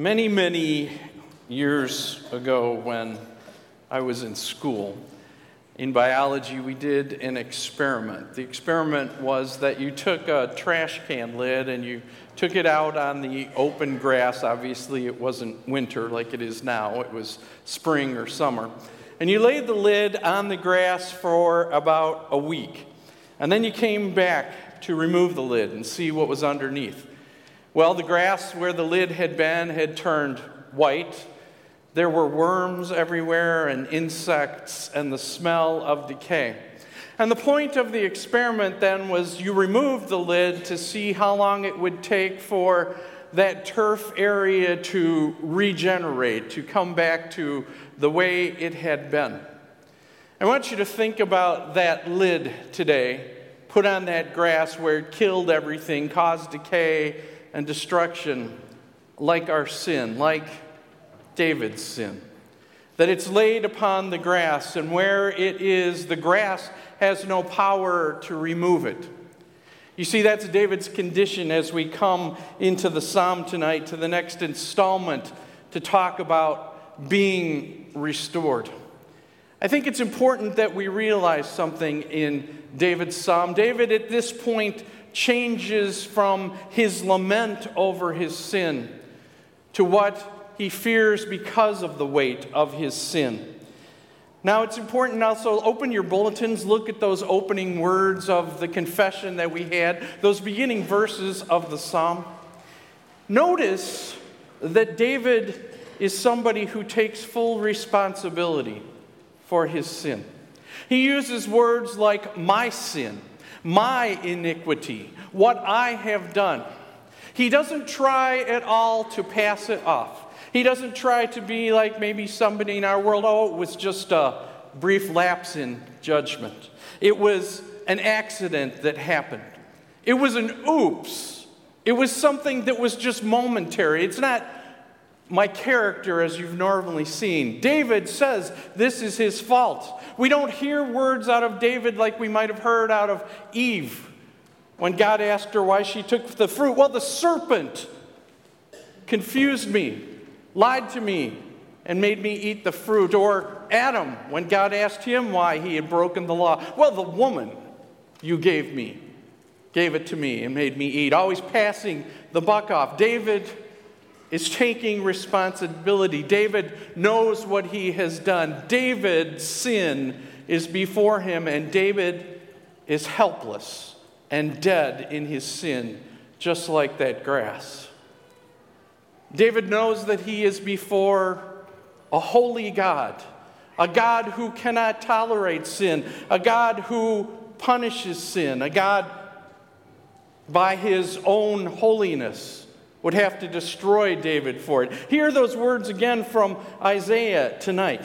Many, many years ago, when I was in school, in biology, we did an experiment. The experiment was that you took a trash can lid and you took it out on the open grass. Obviously, it wasn't winter like it is now, it was spring or summer. And you laid the lid on the grass for about a week. And then you came back to remove the lid and see what was underneath. Well, the grass where the lid had been had turned white. There were worms everywhere and insects and the smell of decay. And the point of the experiment then was you removed the lid to see how long it would take for that turf area to regenerate, to come back to the way it had been. I want you to think about that lid today, put on that grass where it killed everything, caused decay, and destruction like our sin, like David's sin. That it's laid upon the grass, and where it is, the grass has no power to remove it. You see, that's David's condition as we come into the psalm tonight to the next installment to talk about being restored. I think it's important that we realize something in David's psalm. David, at this point, changes from his lament over his sin to what he fears because of the weight of his sin. Now, it's important also open your bulletins, look at those opening words of the confession that we had, those beginning verses of the psalm. Notice that David is somebody who takes full responsibility for his sin. He uses words like my sin my iniquity, what I have done. He doesn't try at all to pass it off. He doesn't try to be like maybe somebody in our world, oh, it was just a brief lapse in judgment. It was an accident that happened. It was an oops. It was something that was just momentary. It's not my character as you've normally seen. David says this is his fault. We don't hear words out of David like we might have heard out of Eve when God asked her why she took the fruit. Well, the serpent confused me, lied to me, and made me eat the fruit. Or Adam when God asked him why he had broken the law. Well, the woman you gave me gave it to me and made me eat. Always passing the buck off. David is taking responsibility. David knows what he has done. David's sin is before him, and David is helpless and dead in his sin, just like that grass. David knows that he is before a holy God, a God who cannot tolerate sin, a God who punishes sin, a God by his own holiness would have to destroy David for it. Hear those words again from Isaiah tonight.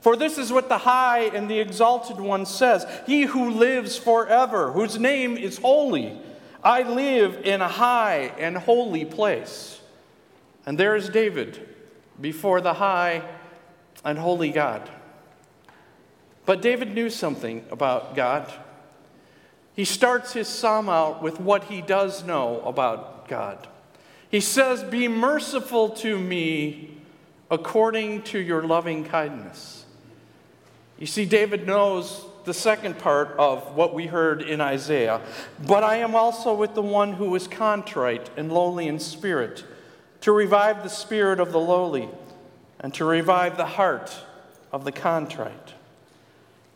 For this is what the high and the exalted one says He who lives forever, whose name is holy. I live in a high and holy place. And there is David before the high and holy God. But David knew something about God. He starts his psalm out with what he does know about God. He says, Be merciful to me according to your loving kindness. You see, David knows the second part of what we heard in Isaiah. But I am also with the one who is contrite and lowly in spirit, to revive the spirit of the lowly and to revive the heart of the contrite.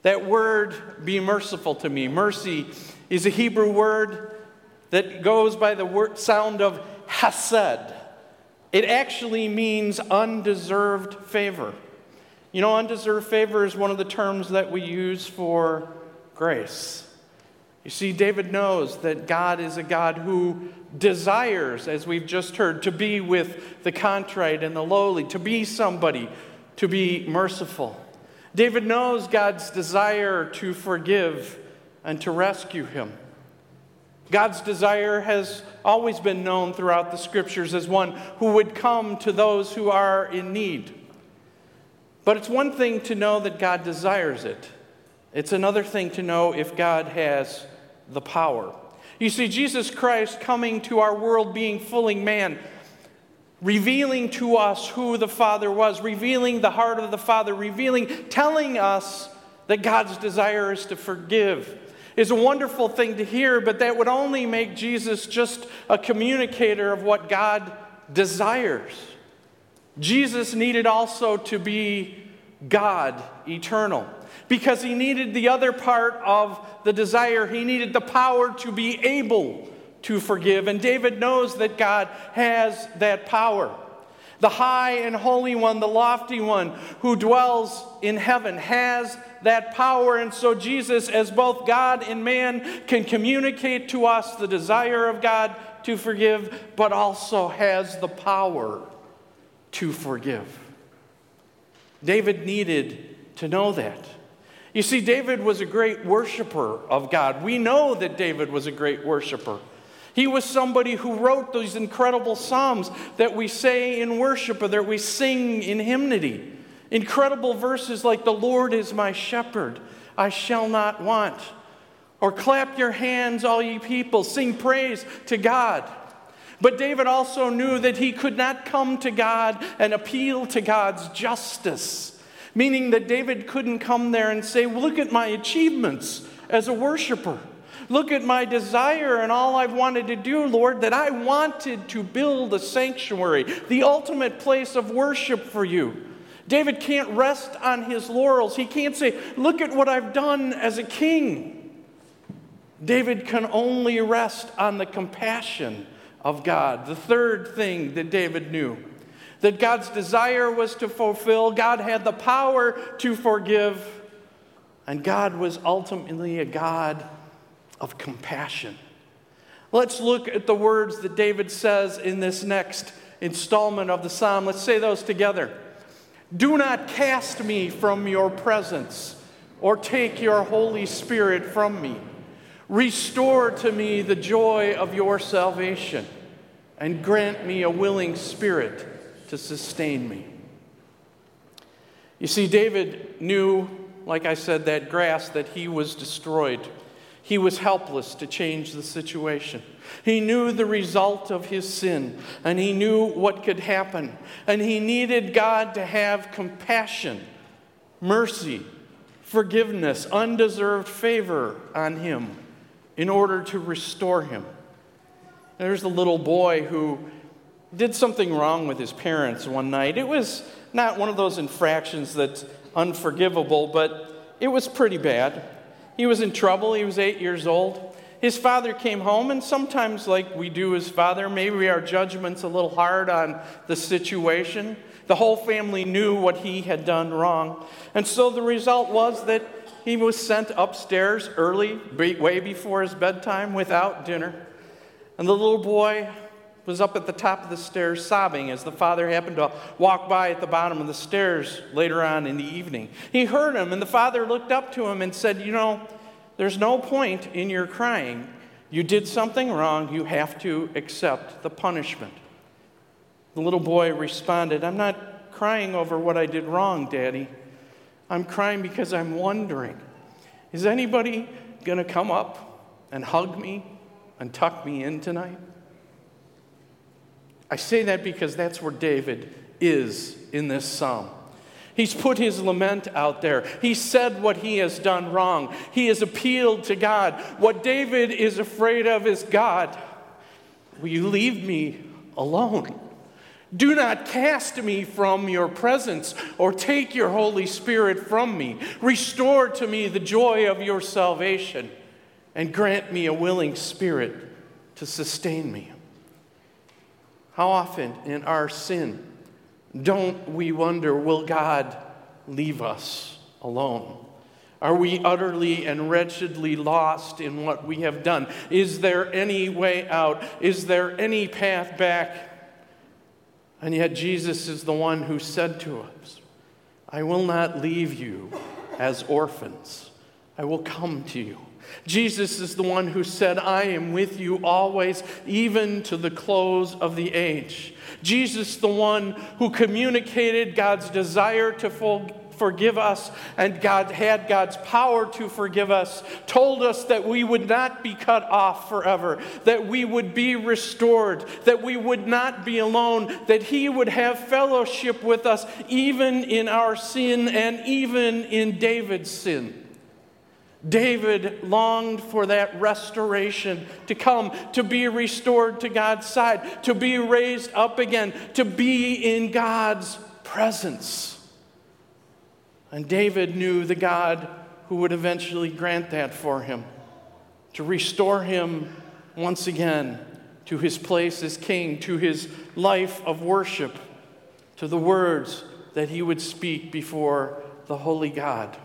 That word, be merciful to me, mercy is a Hebrew word that goes by the word, sound of hesed. It actually means undeserved favor. You know, undeserved favor is one of the terms that we use for grace. You see, David knows that God is a God who desires, as we've just heard, to be with the contrite and the lowly, to be somebody, to be merciful. David knows God's desire to forgive and to rescue him. God's desire has always been known throughout the scriptures as one who would come to those who are in need. But it's one thing to know that God desires it, it's another thing to know if God has the power. You see, Jesus Christ coming to our world being fully man revealing to us who the Father was, revealing the heart of the Father, revealing, telling us that God's desire is to forgive. Is a wonderful thing to hear, but that would only make Jesus just a communicator of what God desires. Jesus needed also to be God eternal because he needed the other part of the desire. He needed the power to be able to forgive. And David knows that God has that power. The high and holy one, the lofty one who dwells in heaven, has that power. And so, Jesus, as both God and man, can communicate to us the desire of God to forgive, but also has the power to forgive. David needed to know that. You see, David was a great worshiper of God. We know that David was a great worshiper. He was somebody who wrote those incredible psalms that we say in worship or that we sing in hymnody. Incredible verses like, The Lord is my shepherd, I shall not want. Or clap your hands, all ye people, sing praise to God. But David also knew that he could not come to God and appeal to God's justice, meaning that David couldn't come there and say, Look at my achievements as a worshiper. Look at my desire and all I've wanted to do, Lord, that I wanted to build a sanctuary, the ultimate place of worship for you. David can't rest on his laurels. He can't say, Look at what I've done as a king. David can only rest on the compassion of God. The third thing that David knew that God's desire was to fulfill, God had the power to forgive, and God was ultimately a God of compassion. Let's look at the words that David says in this next installment of the psalm. Let's say those together. Do not cast me from your presence or take your Holy Spirit from me. Restore to me the joy of your salvation and grant me a willing spirit to sustain me. You see, David knew, like I said, that grass that he was destroyed. He was helpless to change the situation. He knew the result of his sin, and he knew what could happen. And he needed God to have compassion, mercy, forgiveness, undeserved favor on him in order to restore him. There's a little boy who did something wrong with his parents one night. It was not one of those infractions that's unforgivable, but it was pretty bad. He was in trouble. He was eight years old. His father came home, and sometimes, like we do as father, maybe our judgment's a little hard on the situation. The whole family knew what he had done wrong. And so the result was that he was sent upstairs early, way before his bedtime, without dinner. And the little boy was up at the top of the stairs sobbing as the father happened to walk by at the bottom of the stairs later on in the evening. He heard him, and the father looked up to him and said, You know, there's no point in your crying. You did something wrong, you have to accept the punishment. The little boy responded, I'm not crying over what I did wrong, Daddy. I'm crying because I'm wondering is anybody going to come up and hug me and tuck me in tonight? I say that because that's where David is in this psalm. He's put his lament out there. He said what he has done wrong. He has appealed to God. What David is afraid of is God, will you leave me alone? Do not cast me from your presence or take your Holy Spirit from me. Restore to me the joy of your salvation and grant me a willing spirit to sustain me. How often in our sin don't we wonder, will God leave us alone? Are we utterly and wretchedly lost in what we have done? Is there any way out? Is there any path back? And yet, Jesus is the one who said to us, I will not leave you as orphans, I will come to you. Jesus is the one who said, I am with you always, even to the close of the age. Jesus, the one who communicated God's desire to forgive us, and God had God's power to forgive us, told us that we would not be cut off forever, that we would be restored, that we would not be alone, that He would have fellowship with us even in our sin and even in David's sin. David longed for that restoration to come, to be restored to God's side, to be raised up again, to be in God's presence. And David knew the God who would eventually grant that for him, to restore him once again to his place as king, to his life of worship, to the words that he would speak before the holy God.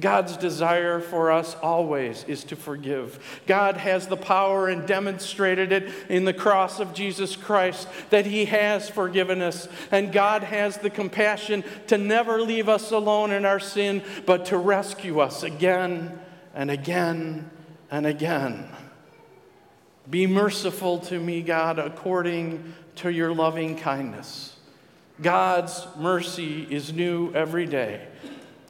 God's desire for us always is to forgive. God has the power and demonstrated it in the cross of Jesus Christ that He has forgiven us. And God has the compassion to never leave us alone in our sin, but to rescue us again and again and again. Be merciful to me, God, according to your loving kindness. God's mercy is new every day.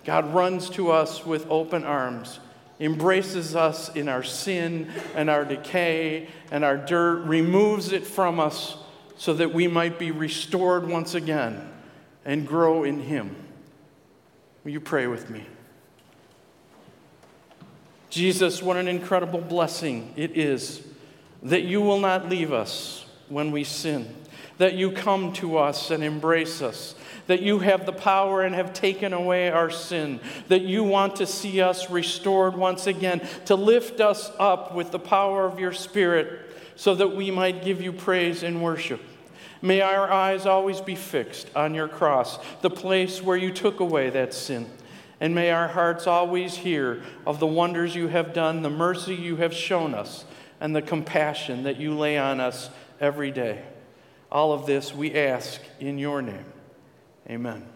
God runs to us with open arms, embraces us in our sin and our decay and our dirt, removes it from us so that we might be restored once again and grow in Him. Will you pray with me? Jesus, what an incredible blessing it is that you will not leave us when we sin, that you come to us and embrace us that you have the power and have taken away our sin, that you want to see us restored once again, to lift us up with the power of your Spirit so that we might give you praise and worship. May our eyes always be fixed on your cross, the place where you took away that sin. And may our hearts always hear of the wonders you have done, the mercy you have shown us, and the compassion that you lay on us every day. All of this we ask in your name. Amen.